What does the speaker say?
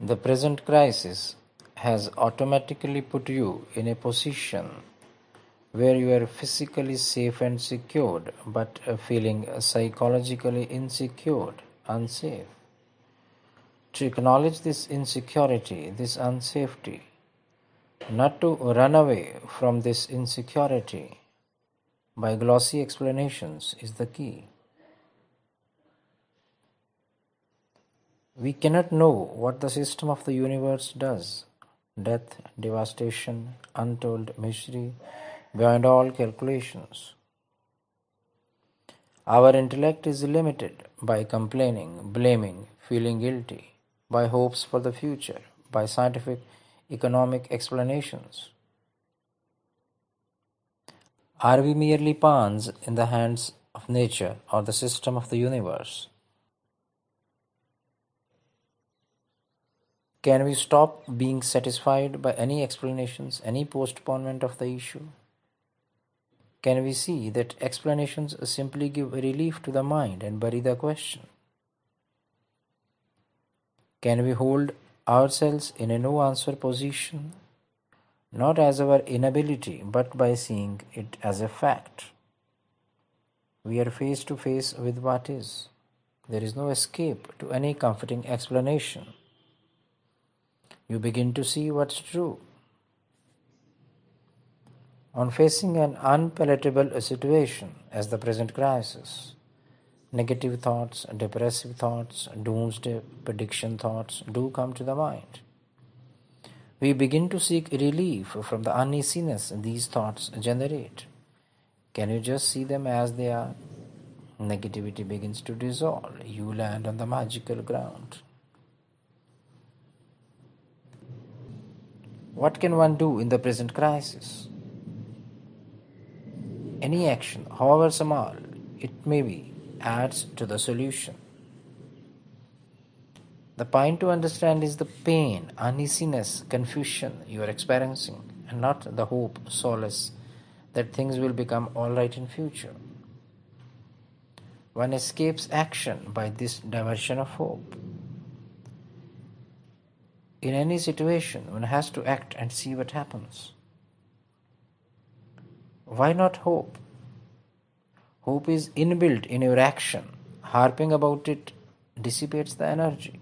The present crisis has automatically put you in a position where you are physically safe and secured, but feeling psychologically insecure, unsafe. To acknowledge this insecurity, this unsafety, not to run away from this insecurity by glossy explanations is the key. We cannot know what the system of the universe does. Death, devastation, untold misery, beyond all calculations. Our intellect is limited by complaining, blaming, feeling guilty, by hopes for the future, by scientific, economic explanations. Are we merely pawns in the hands of nature or the system of the universe? Can we stop being satisfied by any explanations, any postponement of the issue? Can we see that explanations simply give relief to the mind and bury the question? Can we hold ourselves in a no answer position, not as our inability, but by seeing it as a fact? We are face to face with what is. There is no escape to any comforting explanation you begin to see what's true. On facing an unpalatable situation as the present crisis, negative thoughts, depressive thoughts, doomsday prediction thoughts do come to the mind. We begin to seek relief from the uneasiness these thoughts generate. Can you just see them as they are? Negativity begins to dissolve. You land on the magical ground. What can one do in the present crisis? Any action, however small it may be, adds to the solution. The point to understand is the pain, uneasiness, confusion you are experiencing, and not the hope, solace that things will become all right in future. One escapes action by this diversion of hope. In any situation, one has to act and see what happens. Why not hope? Hope is inbuilt in your action. Harping about it dissipates the energy.